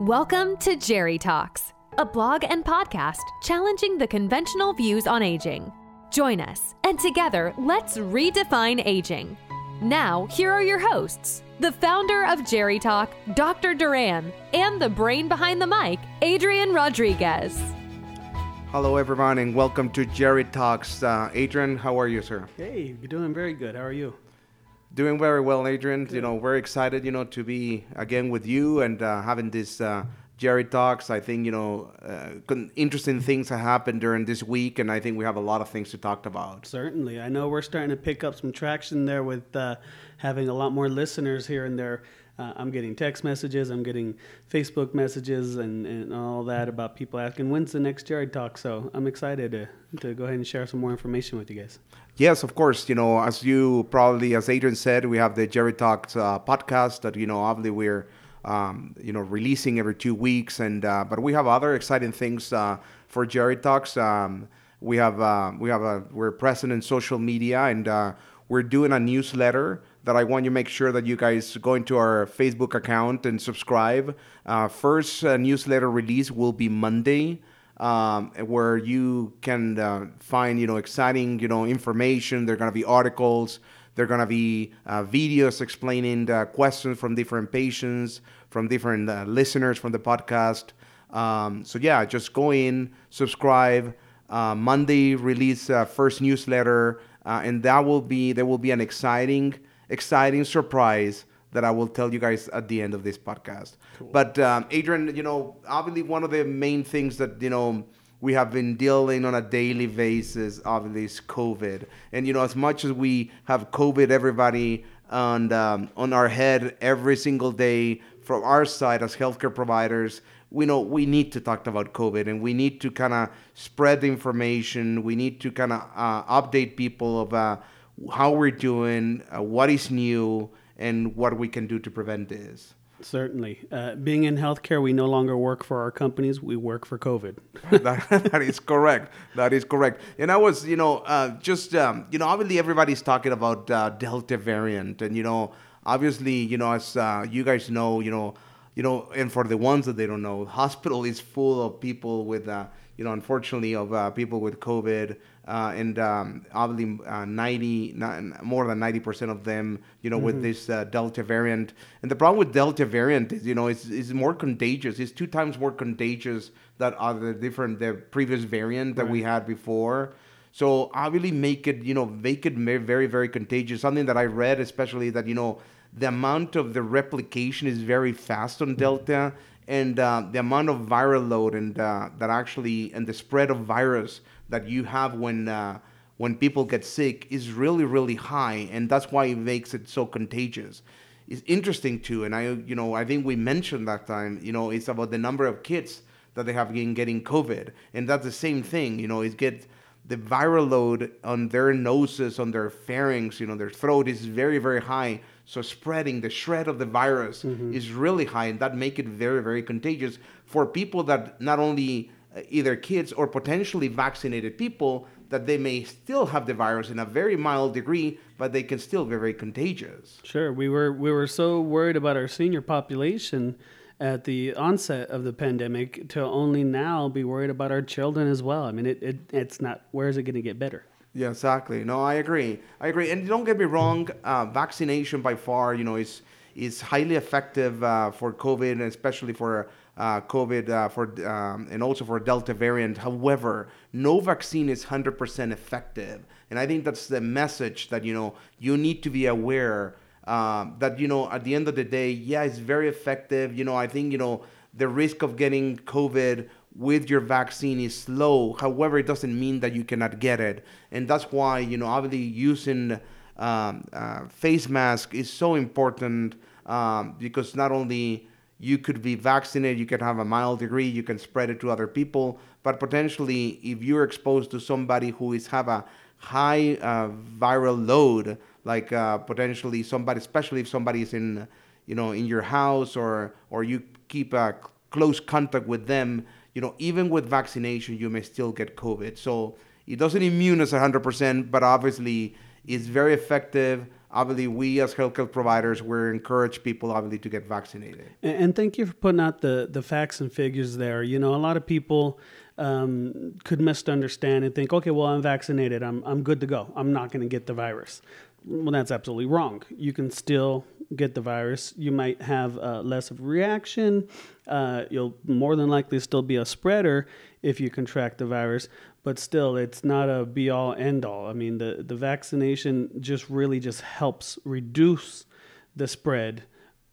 Welcome to Jerry Talks, a blog and podcast challenging the conventional views on aging. Join us, and together, let's redefine aging. Now, here are your hosts the founder of Jerry Talk, Dr. Duran, and the brain behind the mic, Adrian Rodriguez. Hello, everyone, and welcome to Jerry Talks. Uh, Adrian, how are you, sir? Hey, you're doing very good. How are you? Doing very well, Adrian. You know, very excited, you know, to be again with you and uh, having this uh, Jerry Talks. I think, you know, uh, interesting things have happened during this week, and I think we have a lot of things to talk about. Certainly. I know we're starting to pick up some traction there with uh, having a lot more listeners here and there. Uh, I'm getting text messages, I'm getting Facebook messages, and, and all that about people asking, when's the next Jerry Talk? So I'm excited to, to go ahead and share some more information with you guys. Yes, of course. You know, as you probably, as Adrian said, we have the Jerry Talks uh, podcast that you know, obviously we're um, you know releasing every two weeks, and uh, but we have other exciting things uh, for Jerry Talks. Um, we have uh, we have a we're present in social media, and uh, we're doing a newsletter that I want you to make sure that you guys go into our Facebook account and subscribe. Uh, first newsletter release will be Monday um, where you can uh, find you know exciting you know information. There are going to be articles. There are going to be uh, videos explaining the questions from different patients, from different uh, listeners from the podcast. Um, so yeah, just go in, subscribe. Uh, Monday release uh, first newsletter, uh, and that will be there will be an exciting exciting surprise that I will tell you guys at the end of this podcast. Cool. But um, Adrian, you know, obviously one of the main things that you know we have been dealing on a daily basis, obviously, is COVID. And you know, as much as we have COVID, everybody on um, on our head every single day from our side as healthcare providers, we know we need to talk about COVID and we need to kind of spread the information. We need to kind of uh, update people of uh, how we're doing, uh, what is new and what we can do to prevent this. Certainly. Uh, being in healthcare, we no longer work for our companies, we work for COVID. that, that is correct. That is correct. And I was, you know, uh, just, um, you know, obviously everybody's talking about uh, Delta variant. And, you know, obviously, you know, as uh, you guys know, you know, you know, and for the ones that they don't know, hospital is full of people with, uh, you know, unfortunately, of uh, people with COVID uh, and um, obviously uh, 90, more than 90% of them, you know, mm-hmm. with this uh, Delta variant. And the problem with Delta variant is, you know, it's, it's more contagious. It's two times more contagious than other different, the previous variant that right. we had before. So obviously make it, you know, make it very, very contagious. Something that I read, especially that, you know, the amount of the replication is very fast on mm-hmm. Delta and uh, the amount of viral load and uh, that actually and the spread of virus that you have when uh, when people get sick is really really high, and that's why it makes it so contagious. It's interesting too, and I you know I think we mentioned that time. You know, it's about the number of kids that they have been getting COVID, and that's the same thing. You know, it gets the viral load on their noses, on their pharynx, you know, their throat is very, very high. So spreading the shred of the virus mm-hmm. is really high, and that make it very, very contagious for people that not only either kids or potentially vaccinated people that they may still have the virus in a very mild degree, but they can still be very contagious. Sure, we were we were so worried about our senior population at the onset of the pandemic to only now be worried about our children as well. I mean, it, it it's not. Where is it going to get better? Yeah, exactly. No, I agree. I agree. And don't get me wrong. Uh, vaccination by far, you know, is is highly effective uh, for COVID, and especially for uh, COVID uh, for um, and also for Delta variant. However, no vaccine is 100% effective, and I think that's the message that you know you need to be aware uh, that you know at the end of the day, yeah, it's very effective. You know, I think you know the risk of getting COVID with your vaccine is low. However, it doesn't mean that you cannot get it, and that's why you know obviously using um, uh, face mask is so important um, because not only you could be vaccinated, you can have a mild degree, you can spread it to other people, but potentially if you're exposed to somebody who is have a high uh, viral load, like uh, potentially somebody, especially if somebody is in, you know, in your house or or you keep a close contact with them, you know, even with vaccination, you may still get COVID. So it doesn't immune us 100%, but obviously it's very effective obviously we as healthcare providers we encourage people obviously to get vaccinated. And, thank you for putting out the the facts and figures there. You know, a lot of people um, could misunderstand and think, okay, well, I'm vaccinated, I'm I'm good to go, I'm not going to get the virus. Well, that's absolutely wrong. You can still get the virus. You might have uh, less of a reaction. Uh, you'll more than likely still be a spreader if you contract the virus, but still, it's not a be all end all. I mean, the, the vaccination just really just helps reduce the spread,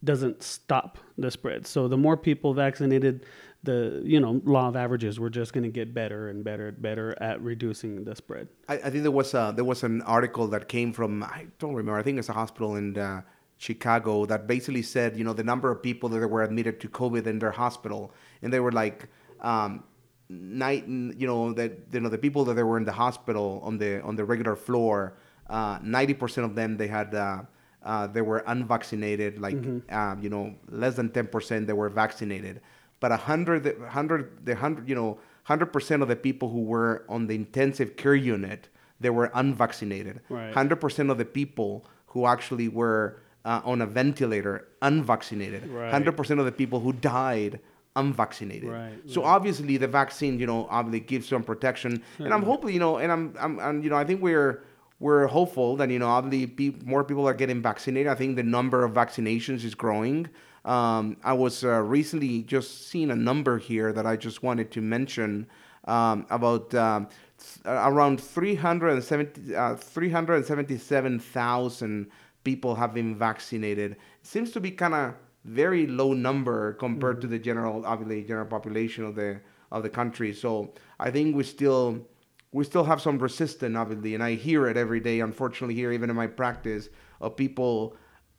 doesn't stop the spread. So the more people vaccinated, the you know law of averages we're just going to get better and better and better at reducing the spread I, I think there was a, there was an article that came from I don't remember I think it's a hospital in uh, Chicago that basically said you know the number of people that were admitted to COVID in their hospital and they were like um, night you know that you know the people that they were in the hospital on the on the regular floor uh, ninety uh, percent of them they had uh, uh, they were unvaccinated like mm-hmm. you know less than ten percent they were vaccinated but 100, 100 the 100, you know, 100% of the people who were on the intensive care unit, they were unvaccinated. Right. 100% of the people who actually were uh, on a ventilator, unvaccinated. Right. 100% of the people who died, unvaccinated. Right, so right. obviously the vaccine, you know, obviously gives some protection. And I'm hoping, you know, and I'm, I'm, I'm, you know, I think we're, we're hopeful that you know obviously pe- more people are getting vaccinated. I think the number of vaccinations is growing. Um, I was uh, recently just seeing a number here that I just wanted to mention um, about um, th- around 370, uh, 377,000 people have been vaccinated. It seems to be kind of very low number compared mm-hmm. to the general, obviously, general population of the of the country. So I think we still we still have some resistance, obviously, and I hear it every day. Unfortunately, here even in my practice of people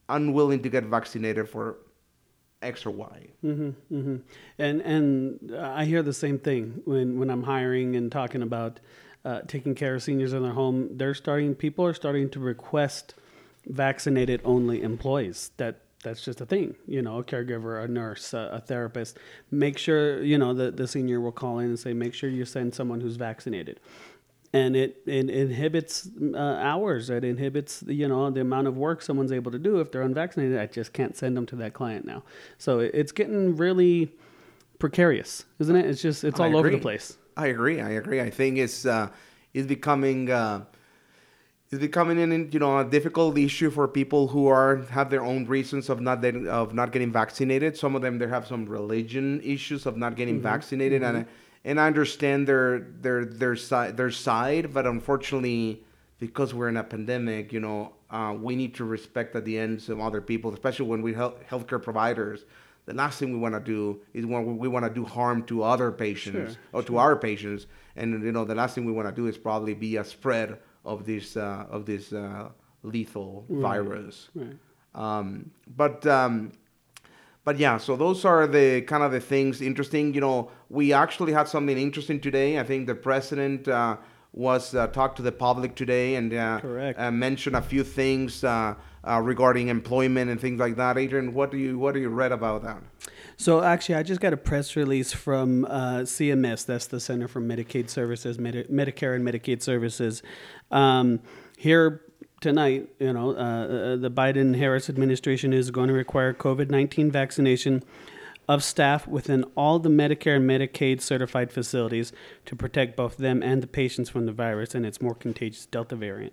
unwilling to get vaccinated for X or Y. Mm-hmm, mm-hmm. And and I hear the same thing when when I'm hiring and talking about uh, taking care of seniors in their home. They're starting. People are starting to request vaccinated only employees. That that's just a thing. You know, a caregiver, a nurse, a, a therapist. Make sure you know the the senior will call in and say, make sure you send someone who's vaccinated and it, it inhibits uh, hours. It inhibits you know the amount of work someone's able to do if they're unvaccinated. I just can't send them to that client now. So it, it's getting really precarious, isn't it? It's just it's all over the place. I agree. I agree. I think it's uh, it's becoming. Uh, it's becoming an you know a difficult issue for people who are have their own reasons of not getting, of not getting vaccinated. Some of them they have some religion issues of not getting mm-hmm. vaccinated, mm-hmm. and and I understand their their their side their side, but unfortunately, because we're in a pandemic, you know, uh, we need to respect at the ends of other people, especially when we help healthcare providers. The last thing we want to do is when we want to do harm to other patients sure, or sure. to our patients, and you know, the last thing we want to do is probably be a spread of this uh, of this uh, lethal right. virus. Right. Um, but um, but yeah, so those are the kind of the things interesting. You know, we actually had something interesting today. I think the president uh, was uh, talked to the public today and uh, uh mentioned a few things uh, uh, regarding employment and things like that. Adrian, what do you what do you read about that? So actually, I just got a press release from CMS. That's the Center for Medicaid Services, Medi- Medicare and Medicaid Services. Um, here tonight, you know, uh, uh the Biden Harris administration is going to require COVID 19 vaccination of staff within all the Medicare and Medicaid certified facilities to protect both them and the patients from the virus and its more contagious Delta variant.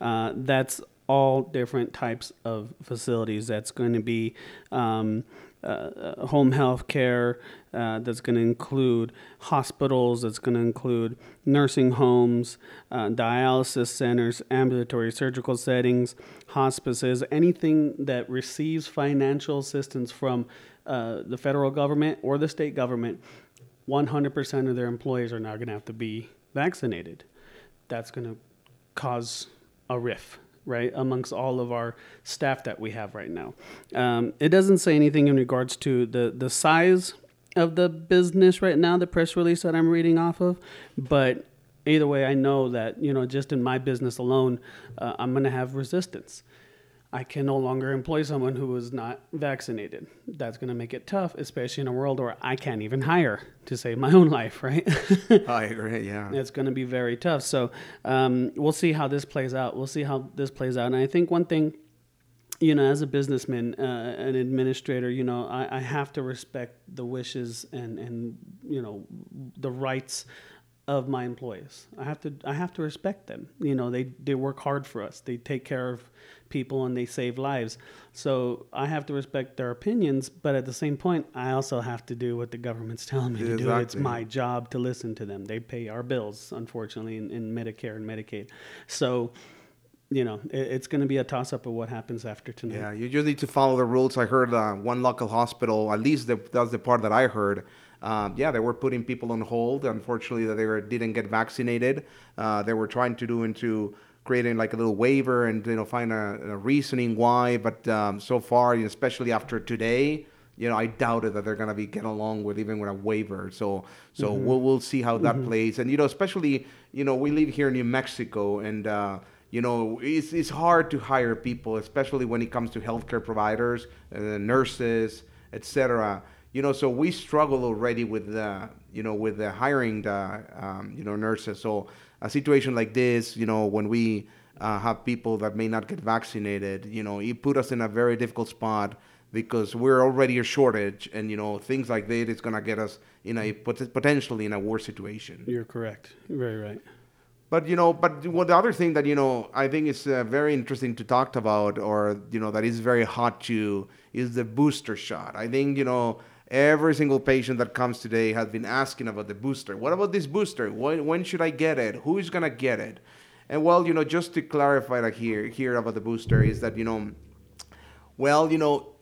Uh, that's all different types of facilities. That's going to be um, uh, home health care, uh, that's going to include hospitals, that's going to include nursing homes, uh, dialysis centers, ambulatory surgical settings, hospices, anything that receives financial assistance from uh, the federal government or the state government. 100% of their employees are now going to have to be vaccinated. That's going to cause a rift right, amongst all of our staff that we have right now. Um, it doesn't say anything in regards to the, the size of the business right now, the press release that I'm reading off of, but either way, I know that, you know, just in my business alone, uh, I'm going to have resistance. I can no longer employ someone who is not vaccinated. That's going to make it tough, especially in a world where I can't even hire to save my own life, right? I agree. Yeah. it's going to be very tough. So um, we'll see how this plays out. We'll see how this plays out. And I think one thing, you know, as a businessman, uh, an administrator, you know, I, I have to respect the wishes and, and, you know, the rights of my employees. I have to I have to respect them. You know, they they work hard for us. They take care of people and they save lives. So I have to respect their opinions, but at the same point, I also have to do what the government's telling me to do. It's my job to listen to them. They pay our bills, unfortunately, in, in Medicare and Medicaid. So, you know, it, it's going to be a toss up of what happens after tonight. Yeah, you just need to follow the rules. I heard uh, one local hospital, at least the, that's the part that I heard. Um, yeah, they were putting people on hold. Unfortunately, that they were, didn't get vaccinated. Uh, they were trying to do into creating like a little waiver and you know find a, a reasoning why. But um, so far, especially after today, you know, I doubted that they're gonna be getting along with even with a waiver. So so we'll we'll see how that plays. And you know, especially you know, we live here in New Mexico, and uh, you know, it's it's hard to hire people, especially when it comes to healthcare providers, uh, nurses, etc. You know, so we struggle already with the you know with the hiring the um, you know nurses. So a situation like this, you know, when we uh, have people that may not get vaccinated, you know, it put us in a very difficult spot because we're already a shortage, and you know things like that is gonna get us in a pot- potentially in a worse situation. You're correct. You're very right. But you know, but well, the other thing that you know I think is uh, very interesting to talk about, or you know, that is very hot too, is the booster shot. I think you know every single patient that comes today has been asking about the booster. What about this booster? When when should I get it? Who is gonna get it? And well, you know, just to clarify that here here about the booster is that you know, well, you know,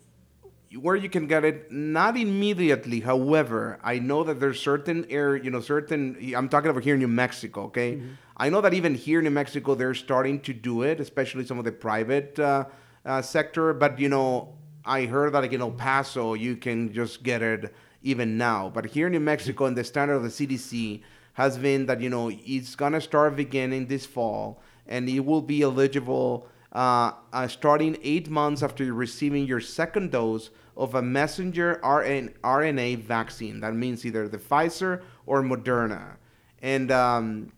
where you can get it not immediately however i know that there's certain air you know certain i'm talking about here in new mexico okay i know that even here in new mexico they're starting to do it especially some of the private uh, uh, sector but you know i heard that like in el paso you can just get it even now but here in new mexico and the standard of the cdc has been that you know it's gonna start beginning this fall and it will be eligible uh, uh, starting eight months after receiving your second dose of a messenger RNA vaccine. That means either the Pfizer or Moderna. And um,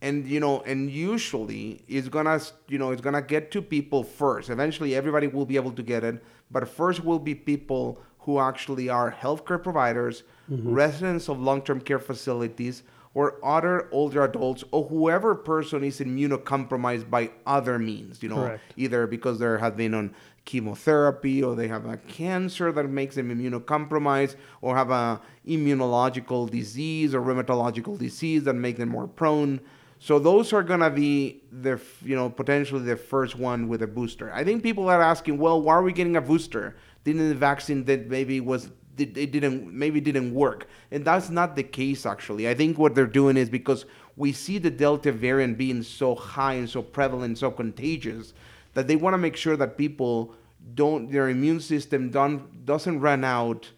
and you know, and usually it's gonna you know it's gonna get to people first. Eventually, everybody will be able to get it, but first will be people who actually are healthcare providers, mm-hmm. residents of long-term care facilities, or other older adults, or whoever person is immunocompromised by other means. You know, Correct. either because they have been on chemotherapy or they have a cancer that makes them immunocompromised or have a immunological disease or rheumatological disease that make them more prone so those are to be the you know potentially the first one with a booster. I think people are asking well why are we getting a booster? Didn't the vaccine that maybe was it didn't maybe didn't work? And that's not the case actually. I think what they're doing is because we see the delta variant being so high and so prevalent so contagious that they want to make sure that people don't their immune system don't doesn't run out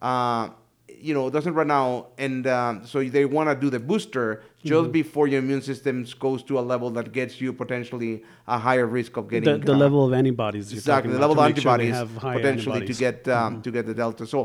uh, you know doesn't run out and um, so they want to do the booster just before your immune system goes to a level that gets you potentially a higher risk of getting The, the uh, level of antibodies. you're exactly the level of sure antibodies have potentially antibodies. to get um, to get the delta so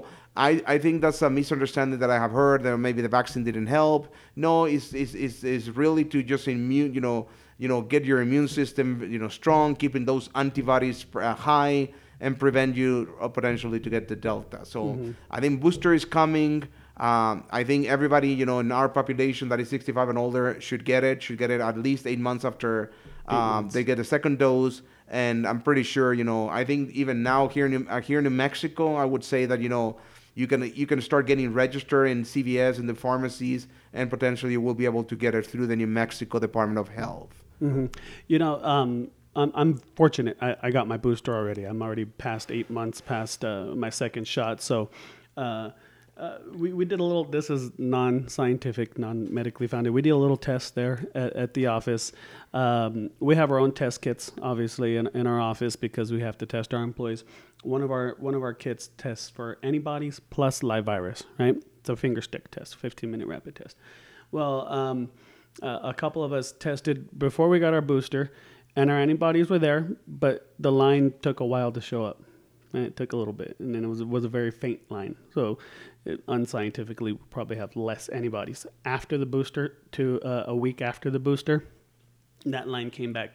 I, I think that's a misunderstanding that I have heard that maybe the vaccine didn't help no it's, it's, it's, it's really to just immune you know you know get your immune system you know strong keeping those antibodies uh, high and prevent you uh, potentially to get the delta so Mm-hmm. I think booster is coming um, I think everybody, you know, in our population that is 65 and older should get it. Should get it at least eight months after um, they get the second dose. And I'm pretty sure, you know, I think even now here in uh, here in New Mexico, I would say that you know you can you can start getting registered in CVS and the pharmacies, and potentially you will be able to get it through the New Mexico Department of Health. hmm You know, um, I'm, I'm fortunate. I, I got my booster already. I'm already past eight months past uh, my second shot. So uh, uh, we, we did a little, this is non scientific, non medically founded. We did a little test there at, at the office. Um, we have our own test kits, obviously, in, in our office because we have to test our employees. One of our one of our kits tests for antibodies plus live virus, right? It's a finger stick test, 15 minute rapid test. Well, um, uh, a couple of us tested before we got our booster, and our antibodies were there, but the line took a while to show up. And it took a little bit, and then it was was a very faint line. So, it, unscientifically, we probably have less antibodies after the booster to uh, a week after the booster. That line came back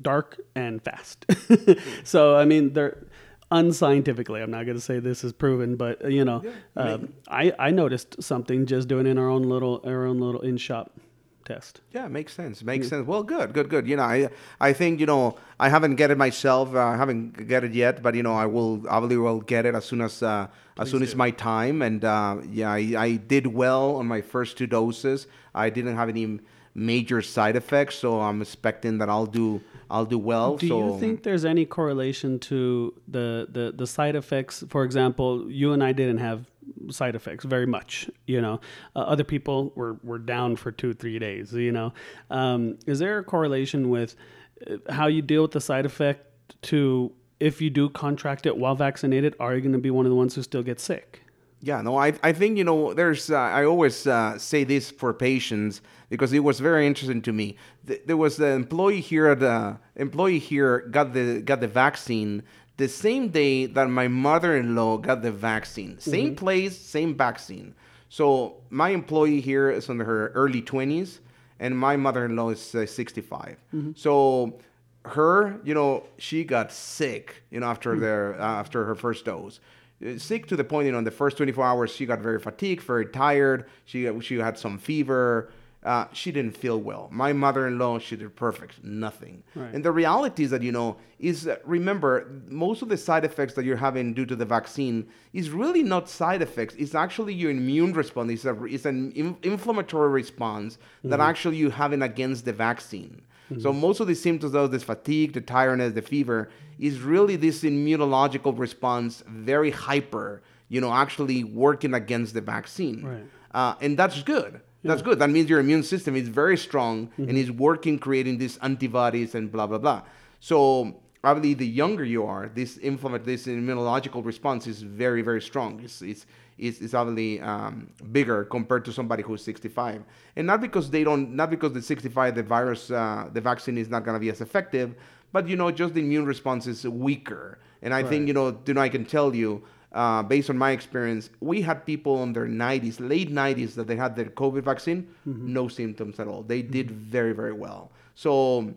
dark and fast. so, I mean, they're unscientifically. I'm not going to say this is proven, but you know, um, I I noticed something just doing in our own little our own little in shop test. Yeah, makes sense. Makes sense. Well, good, good, good. You know, I I think you know I haven't get it myself. Uh, I haven't get it yet, but you know I will. I will, get it as soon as uh, as soon as my time. And uh, yeah, I, I did well on my first two doses. I didn't have any major side effects, so I'm expecting that I'll do I'll do well. Do so you think there's any correlation to the, the the side effects? For example, you and I didn't have side effects very much. You know, uh, other people were were down for two three days. You know, um, is there a correlation with uh, how you deal with the side effect to if you do contract it while vaccinated? Are you going to be one of the ones who still get sick? Yeah, no, I, I think, you know, there's, uh, I always uh, say this for patients because it was very interesting to me. Th- there was an employee here, uh, employee here got the, got the vaccine the same day that my mother-in-law got the vaccine. Same Mm-hmm. place, same vaccine. So my employee here is in her early 20s and my mother-in-law is uh, 65. Mm-hmm. So her, you know, she got sick, you know, after Mm. their uh, after her first dose. Uh, Sick to the point, you know, in the first 24 hours, she got very fatigued, very tired. She she had some fever. Uh, she didn't feel well. My mother-in-law, she did perfect, nothing. Right. And the reality is that you know is that remember most of the side effects that you're having due to the vaccine is really not side effects. It's actually your immune response. It's, a, it's an in- inflammatory response that actually you're having against the vaccine. So most of the symptoms of this fatigue, the tiredness, the fever, is really this immunological response, very hyper. You know, actually working against the vaccine, Right. uh, and that's good. That's good. That means your immune system is very strong and is working, creating these antibodies and blah blah blah. So probably the younger you are, this inflammatory, this immunological response is very very strong. It's it's it's, it's obviously um, bigger compared to somebody who's 65, and not because they don't, not because the 65 the virus, uh, the vaccine is not going to be as effective, but you know just the immune response is weaker. And I think you know, you know, I can tell you uh, based on my experience, we had people in their 90s, late 90s, that they had their COVID vaccine, mm-hmm. no symptoms at all. They mm-hmm. did very, very well. So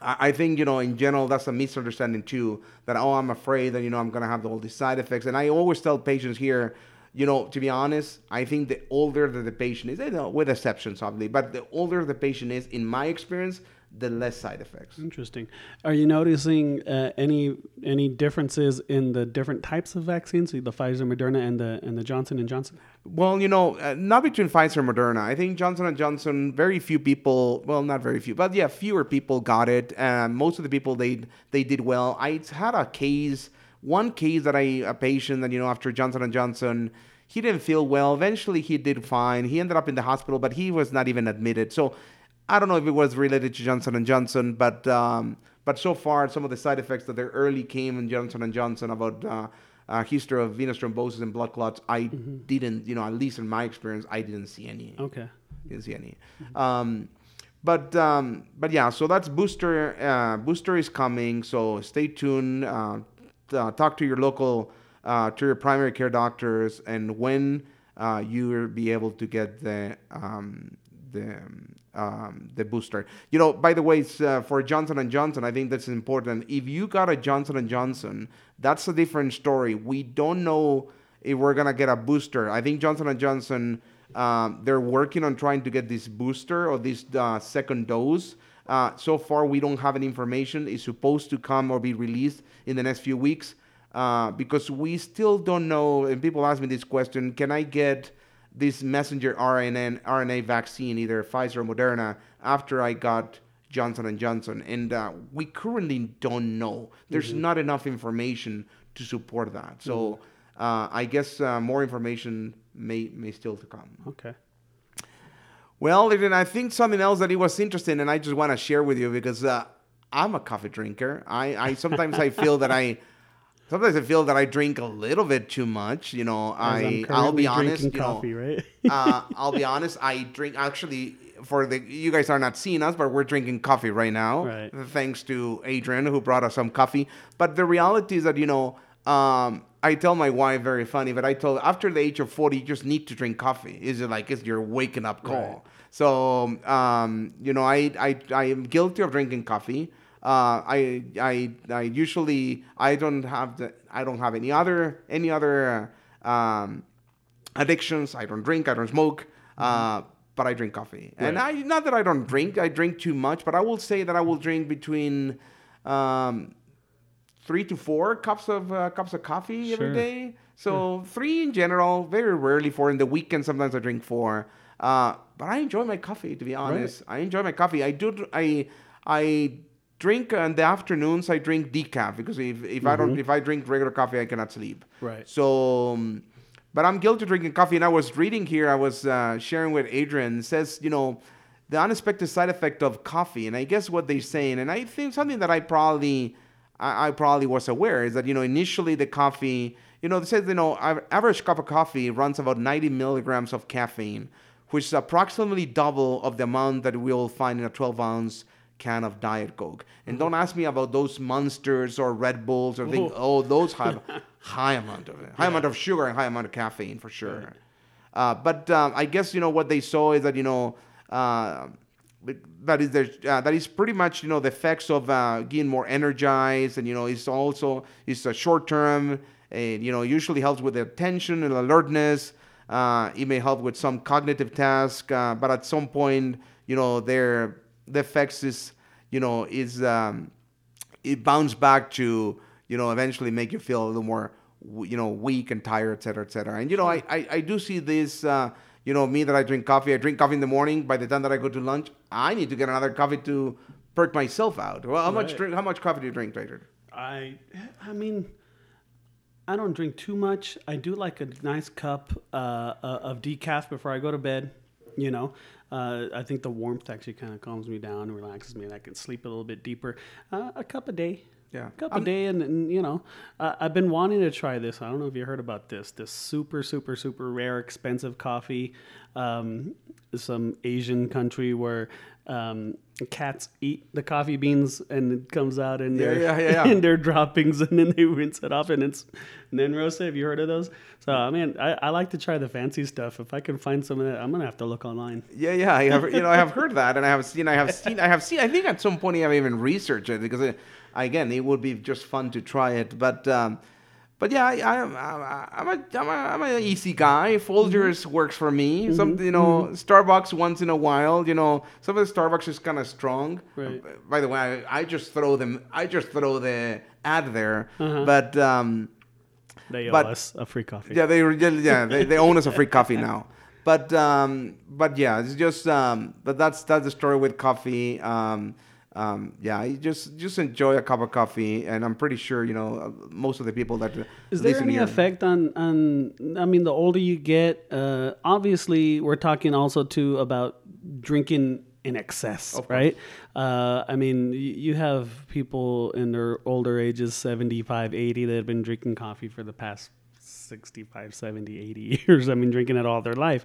I I think, you know, in general, that's a misunderstanding too, that, oh, I'm afraid that, you know, I'm going to have all these side effects. And I always tell patients here, you know, to be honest, I think the older that the patient is, eh, you know, with exceptions, obviously, but the older the patient is, in my experience, the less side effects. Interesting. Are you noticing uh, any any differences in the different types of vaccines, the Pfizer, Moderna, and the and the Johnson and Johnson? Well, you know, uh, not between Pfizer and Moderna. I think Johnson and Johnson. Very few people. Well, not very few, but yeah, fewer people got it. Um, most of the people they they did well. I had a case, one case that I a patient that you know after Johnson and Johnson, he didn't feel well. Eventually, he did fine. He ended up in the hospital, but he was not even admitted. So, I don't know if it was related to Johnson and Johnson, but um, but so far, some of the side effects that there early came in Johnson and Johnson about. Uh, uh, history of venous thrombosis and blood clots, I didn't, you know, at least in my experience, I didn't see any. Okay. Didn't see any. Um, but um, but yeah, so that's booster. Uh, booster is coming, so stay tuned. Uh, uh, talk to your local, uh, to your primary care doctors, and when uh, you will be able to get the um, the um, the booster. You know, by the way, uh, for Johnson and Johnson, I think that's important. If you got a Johnson and Johnson, that's a different story. We don't know if we're gonna get a booster. I think Johnson and Johnson, um, they're working on trying to get this booster or this uh, second dose. Uh, so far, we don't have any information. It's supposed to come or be released in the next few weeks uh, because we still don't know. And people ask me this question: Can I get this messenger RNA RNA vaccine, either Pfizer or Moderna, after I got Johnson and Johnson? And uh, we currently don't know. There's not enough information to support that. So uh, I guess uh, more information may may still to come. Okay. Well, then I think something else that it was interesting, and I just want to share with you because uh, I'm a coffee drinker. I, I sometimes I feel that I sometimes I feel that I drink a little bit too much. You know, I I'll be honest. You know, coffee, right? uh, I'll be honest. I drink actually for the you guys are not seeing us, but we're drinking coffee right now, Right. thanks to Adrian who brought us some coffee. But the reality is that you know, um, I tell my wife very funny, but I told after the age of forty, you just need to drink coffee. Is it like it's your waking up call? Right. So um, you know, I, I I am guilty of drinking coffee. Uh, I I I usually I don't have the I don't have any other any other uh, um, addictions. I don't drink. I don't smoke. Uh, but I drink coffee, and I not that I don't drink. I drink too much, but I will say that I will drink between um, three to four cups of uh, cups of coffee every Sure. day. So three in general, very rarely four. In the weekend, sometimes I drink four. Uh, but I enjoy my coffee. To be honest, I enjoy my coffee. I do. I I drink in the afternoons. I drink decaf because if, if I don't if I drink regular coffee, I cannot sleep. Right. So. Um, but I'm guilty of drinking coffee, and I was reading here. I was uh, sharing with Adrian. It says, you know, the unexpected side effect of coffee, and I guess what they're saying, and I think something that I probably, I, I probably was aware is that you know initially the coffee, you know, they said you know average cup of coffee runs about 90 milligrams of caffeine, which is approximately double of the amount that we'll find in a 12 ounce can of Diet Coke. And don't ask me about those monsters or Red Bulls or things. Oh, those have high amount of it, high amount of sugar and high amount of caffeine for sure. Uh, but um, I guess you know what they saw is that you know uh, that is there, uh, that is pretty much you know the effects of uh, getting more energized and you know it's also it's a short term and you know usually helps with attention and alertness. Uh, it may help with some cognitive task, uh, but at some point you know their the effects is you know is um, it bounce back to you know eventually make you feel a little more you know weak and tired, et cetera, et cetera. And you know I I, I do see this. Uh, you know me that I drink coffee. I drink coffee in the morning. By the time that I go to lunch, I need to get another coffee to perk myself out. Well, how much drink? How much coffee do you drink, Trader? I, I mean, I don't drink too much. I do like a nice cup uh, uh, of decaf before I go to bed. You know, uh, I think the warmth actually kind of calms me down and relaxes me, and I can sleep a little bit deeper. Uh, a cup a day. Yeah. A cup I'm- a day, and, and you know, uh, I've been wanting to try this. I don't know if you heard about this. This super, super, super rare, expensive coffee. Um, some Asian country where um, cats eat the coffee beans, and it comes out in their yeah, yeah, yeah. in their droppings, and then they rinse it off, and it's and then roast it. Have you heard of those? So I mean, I, I like to try the fancy stuff. If I can find some of that, I'm gonna have to look online. Yeah, yeah, I have, you know, I have heard that, and I have seen, I have seen, I have seen. I think at some point I have even researched it because, it, again, it would be just fun to try it. But, um, but yeah, I, I, I, I'm a, I'm a, I'm an easy guy. Folgers works for me. Some, you know, Starbucks once in a while. You know, some of the Starbucks is kind of strong. Right. By the way, I, I just throw them. I just throw the ad there, Uh-huh. but. Um, They owe But- us a free coffee. yeah, they yeah they, they own us a free coffee now. But um, but yeah, it's just um, but that's that's the story with coffee. Um, um, yeah, you just just enjoy a cup of coffee, and I'm pretty sure you know most of the people that Is there any here. effect on on? I mean, the older you get, uh, obviously, we're talking also too about drinking in excess, right? Uh, I mean, you have people in their older ages, 75, 80, that have been drinking coffee for the past 65, 70, 80 years. I mean, drinking it all their life.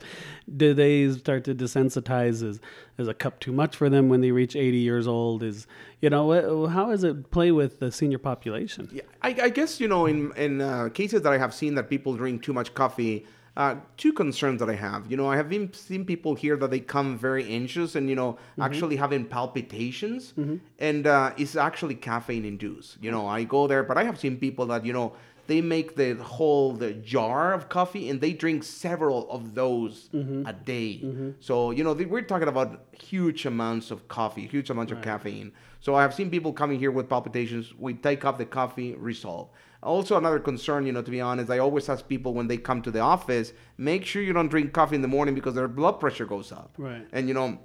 Do they start to desensitize? Is, is a cup too much for them when they reach 80 years old? Is, you know, how does it play with the senior population? Yeah, I, I guess you know in in uh, cases that I have seen that people drink too much coffee. Uh, two concerns that I have. You know, I have been, seen people here that they come very anxious and you know actually having palpitations, and uh, it's actually caffeine induced. You know, I go there, but I have seen people that you know they make the whole the jar of coffee and they drink several of those a day. So you know they, we're talking about huge amounts of coffee, huge amounts of caffeine. So I have seen people coming here with palpitations. We take up the coffee, resolve. Also, another concern, you know, to be honest, I always ask people when they come to the office, make sure you don't drink coffee in the morning because their blood pressure goes up. Right. And you know,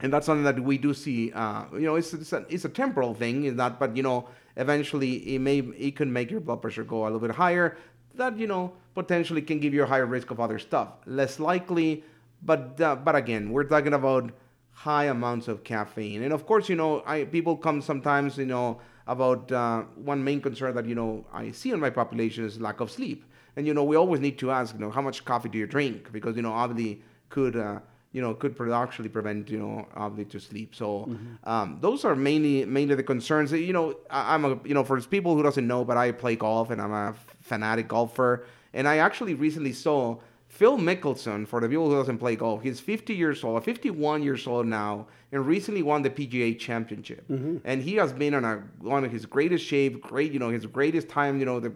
and that's something that we do see. Uh, you know, it's it's a, it's a temporal thing, is that, but you know, eventually it may it can make your blood pressure go a little bit higher. That you know potentially can give you a higher risk of other stuff. Less likely, but uh, but again, we're talking about high amounts of caffeine, and of course, you know, I people come sometimes, you know, about uh, one main concern that you know I see in my population is lack of sleep, and you know we always need to ask, you know, how much coffee do you drink? Because you know obviously could uh, you know, could actually prevent, you know, ability to sleep. So um, those are mainly mainly the concerns. You know, I, I'm a, you know, for people who doesn't know, but I play golf and I'm a fanatic golfer. And I actually recently saw Phil Mickelson, for the people who doesn't play golf, he's 50 years old, 51 years old now, and recently won the PGA Championship. And he has been on a one of his greatest shape, great, you know, his greatest time, you know, the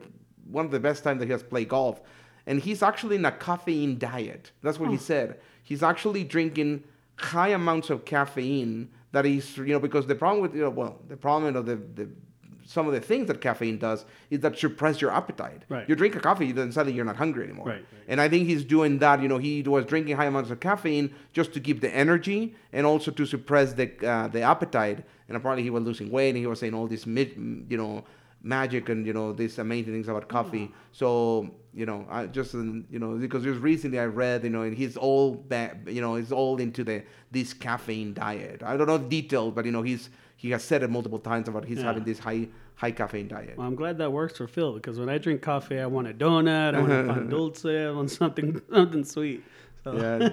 one of the best times that he has played golf. And he's actually in a caffeine diet. That's what he said. He's actually drinking high amounts of caffeine that he's, you know, because the problem with, you know, well, the problem of the, the some of the things that caffeine does is that suppress your appetite. Right. You drink a coffee, then suddenly you're not hungry anymore. Right, right. And I think he's doing that. You know, he was drinking high amounts of caffeine just to keep the energy and also to suppress the uh, the appetite. And apparently he was losing weight, and he was saying all these, you know, magic and you know these amazing things about coffee. So you know, I just um, you know because just recently I read you know and he's all ba- you know he's all into the this caffeine diet. I don't know the details, but you know he's he has said it multiple times about he's Yeah. having this high high caffeine diet. Well, I'm glad that works for Phil because when I drink coffee, I want a donut, I want a pan dulce, I want something something sweet. So, Yeah,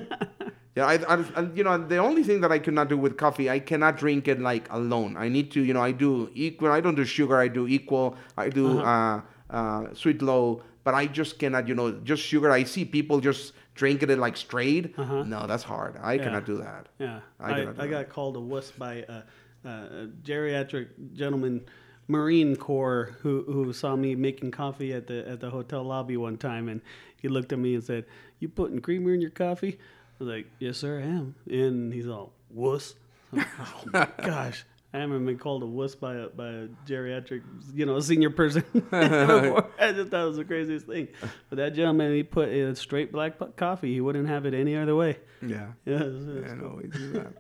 yeah. I, I, I, you know, the only thing that I cannot do with coffee, I cannot drink it like alone. I need to, you know, I do equal. I don't do sugar. I do equal. I do uh uh, Sweet'N Low. But I just cannot, you know, just sugar. I see people just drinking it like straight. Uh-huh. No, that's hard. I cannot do that. Yeah, I I, I, got called a wuss by a, a, a geriatric gentleman, Marine Corps, who who saw me making coffee at the at the hotel lobby one time, and he looked at me and said, "You putting creamer in your coffee?" Like, "Yes, sir, I am." And he's all wuss. Like, oh my gosh. I haven't been called a wuss by a, by a geriatric, you know, senior person before. I just thought it was the craziest thing. But that gentleman, he put a straight black coffee. He wouldn't have it any other way. Yeah. Yeah, Yeah, cool. do that.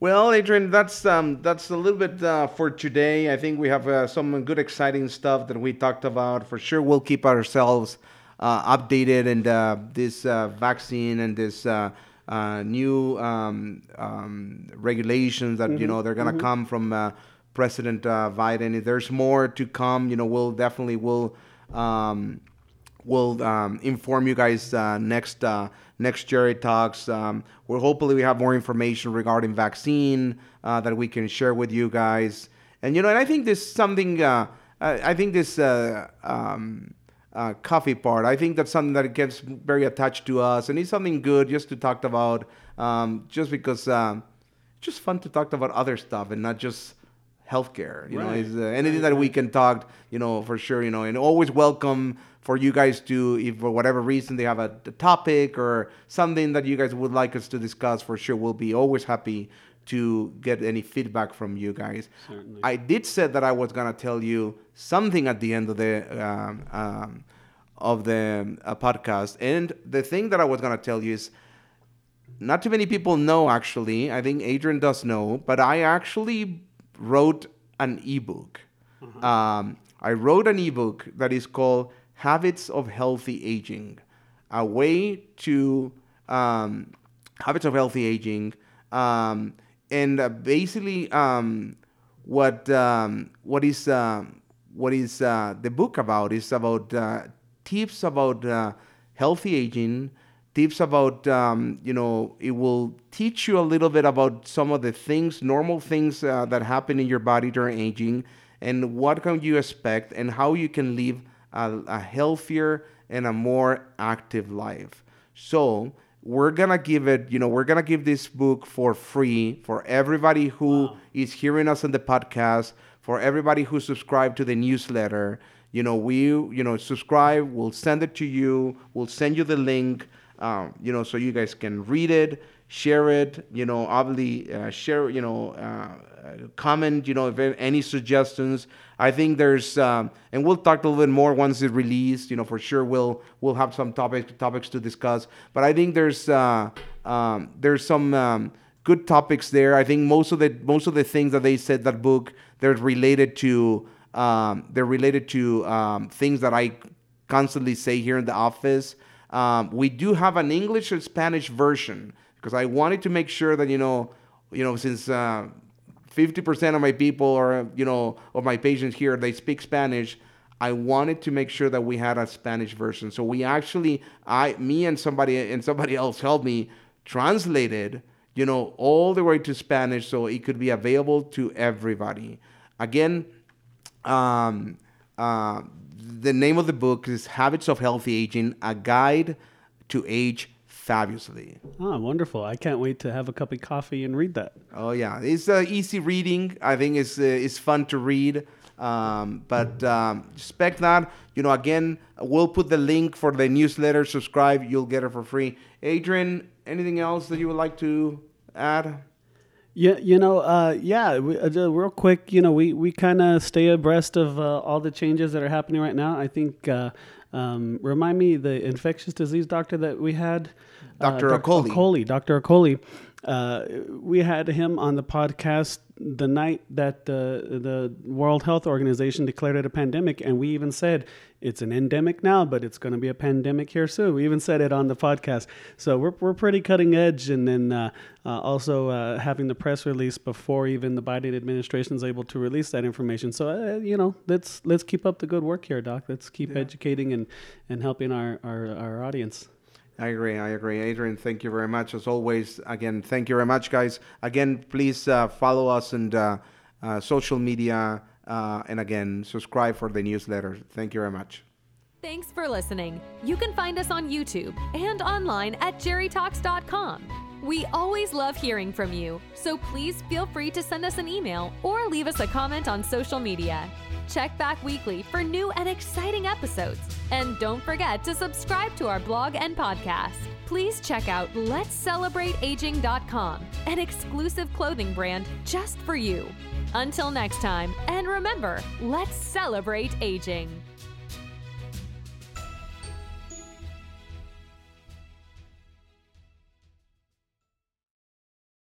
Well, Adrian, that's um, that's a little bit uh, for today. I think we have uh, some good, exciting stuff that we talked about. For sure, we'll keep ourselves updated and uh, this uh, vaccine and this uh, uh, new um, um, regulations that you know they're gonna come from uh, President uh, Biden. If there's more to come, you know, we'll definitely will. Um, we'll um, inform you guys uh, next uh, next Jerry talks. Um, we'll hopefully we have more information regarding vaccine uh, that we can share with you guys. And you know, and I think this something. Uh, I I think this uh, um, uh, coffee part. I think that's something that gets very attached to us, and it's something good just to talk about. Um, just because um, it's just fun to talk about other stuff and not just healthcare. You know, is uh, anything that we can talk. You know, for sure. You know, and always welcome for you guys to, if for whatever reason they have a, a topic or something that you guys would like us to discuss. For sure, we'll be always happy to get any feedback from you guys. Certainly. I did say that I was gonna tell you something at the end of the um, um, of the uh, podcast, and the thing that I was gonna tell you is not too many people know actually. I think Adrian does know, but I actually wrote an ebook. Um, I wrote an ebook that is called Habits of Healthy Aging, a way to um, habits of healthy aging, um, and uh, basically um, what um, what is um what is uh, the book about is about uh, tips about uh, healthy aging tips about um, you know it will teach you a little bit about some of the things normal things uh, that happen in your body during aging and what can you expect and how you can live a, a healthier and a more active life. So we're gonna give it you know we're gonna give this book for free for everybody who is hearing us on the podcast for everybody who subscribed to the newsletter. You know we you know subscribe we'll send it to you we'll send you the link um, you know so you guys can read it share it you know obviously uh, share you know uh, uh, comment you know if any suggestions. I think there's um, and we'll talk a little bit more once it's released you know for sure we'll we'll have some topics topics to discuss. But i think there's uh, um, there's some um, good topics there. I think most of the most of the things that they said that book they're related to um, they're related to um, things that i constantly say here in the office. Um, we do have an English and Spanish version because I wanted to make sure that you know, you know, since uh, fifty percent of my people or you know of my patients here they speak Spanish, I wanted to make sure that we had a Spanish version. So we actually, I, me and somebody and somebody else helped me translated, you know, all the way to Spanish so it could be available to everybody. Again, um, uh, the name of the book is Habits of Healthy Aging A Guide to Age Fabulously. Oh, wonderful. I can't wait to have a cup of coffee and read that. Oh, yeah. It's uh, easy reading. I think it's, uh, it's fun to read. Um, but um, expect that. You know, again, we'll put the link for the newsletter. Subscribe, you'll get it for free. Adrian, anything else that you would like to add? Yeah, you know, uh, yeah, we, uh, real quick, you know, we, we kind of stay abreast of uh, all the changes that are happening right now. I think, uh, um, remind me, the infectious disease doctor that we had, Dr. Uh. Okoli, Dr. Okoli. Uh, we had him on the podcast the night that the the World Health Organization declared it a pandemic, and we even said it's an endemic now, but it's going to be a pandemic here soon. We even said it on the podcast, so we're we're pretty cutting edge, and then uh, uh, also uh, having the press release before even the Biden administration is able to release that information. So uh, you know, let's let's keep up the good work here, Doc. Let's keep yeah. educating and and helping our our, our audience. I agree. I agree. Adrian, thank you very much. As always, again, thank you very much, guys. Again, please uh, follow us and uh, uh, social media. Uh, and again, subscribe for the newsletter. Thank you very much. Thanks for listening. You can find us on YouTube and online at jerrytalks.com. We always love hearing from you, so please feel free to send us an email or leave us a comment on social media. Check back weekly for new and exciting episodes. And don't forget to subscribe to our blog and podcast. Please check out letscelebrateaging.com, an exclusive clothing brand just for you. Until next time, and remember, let's celebrate aging.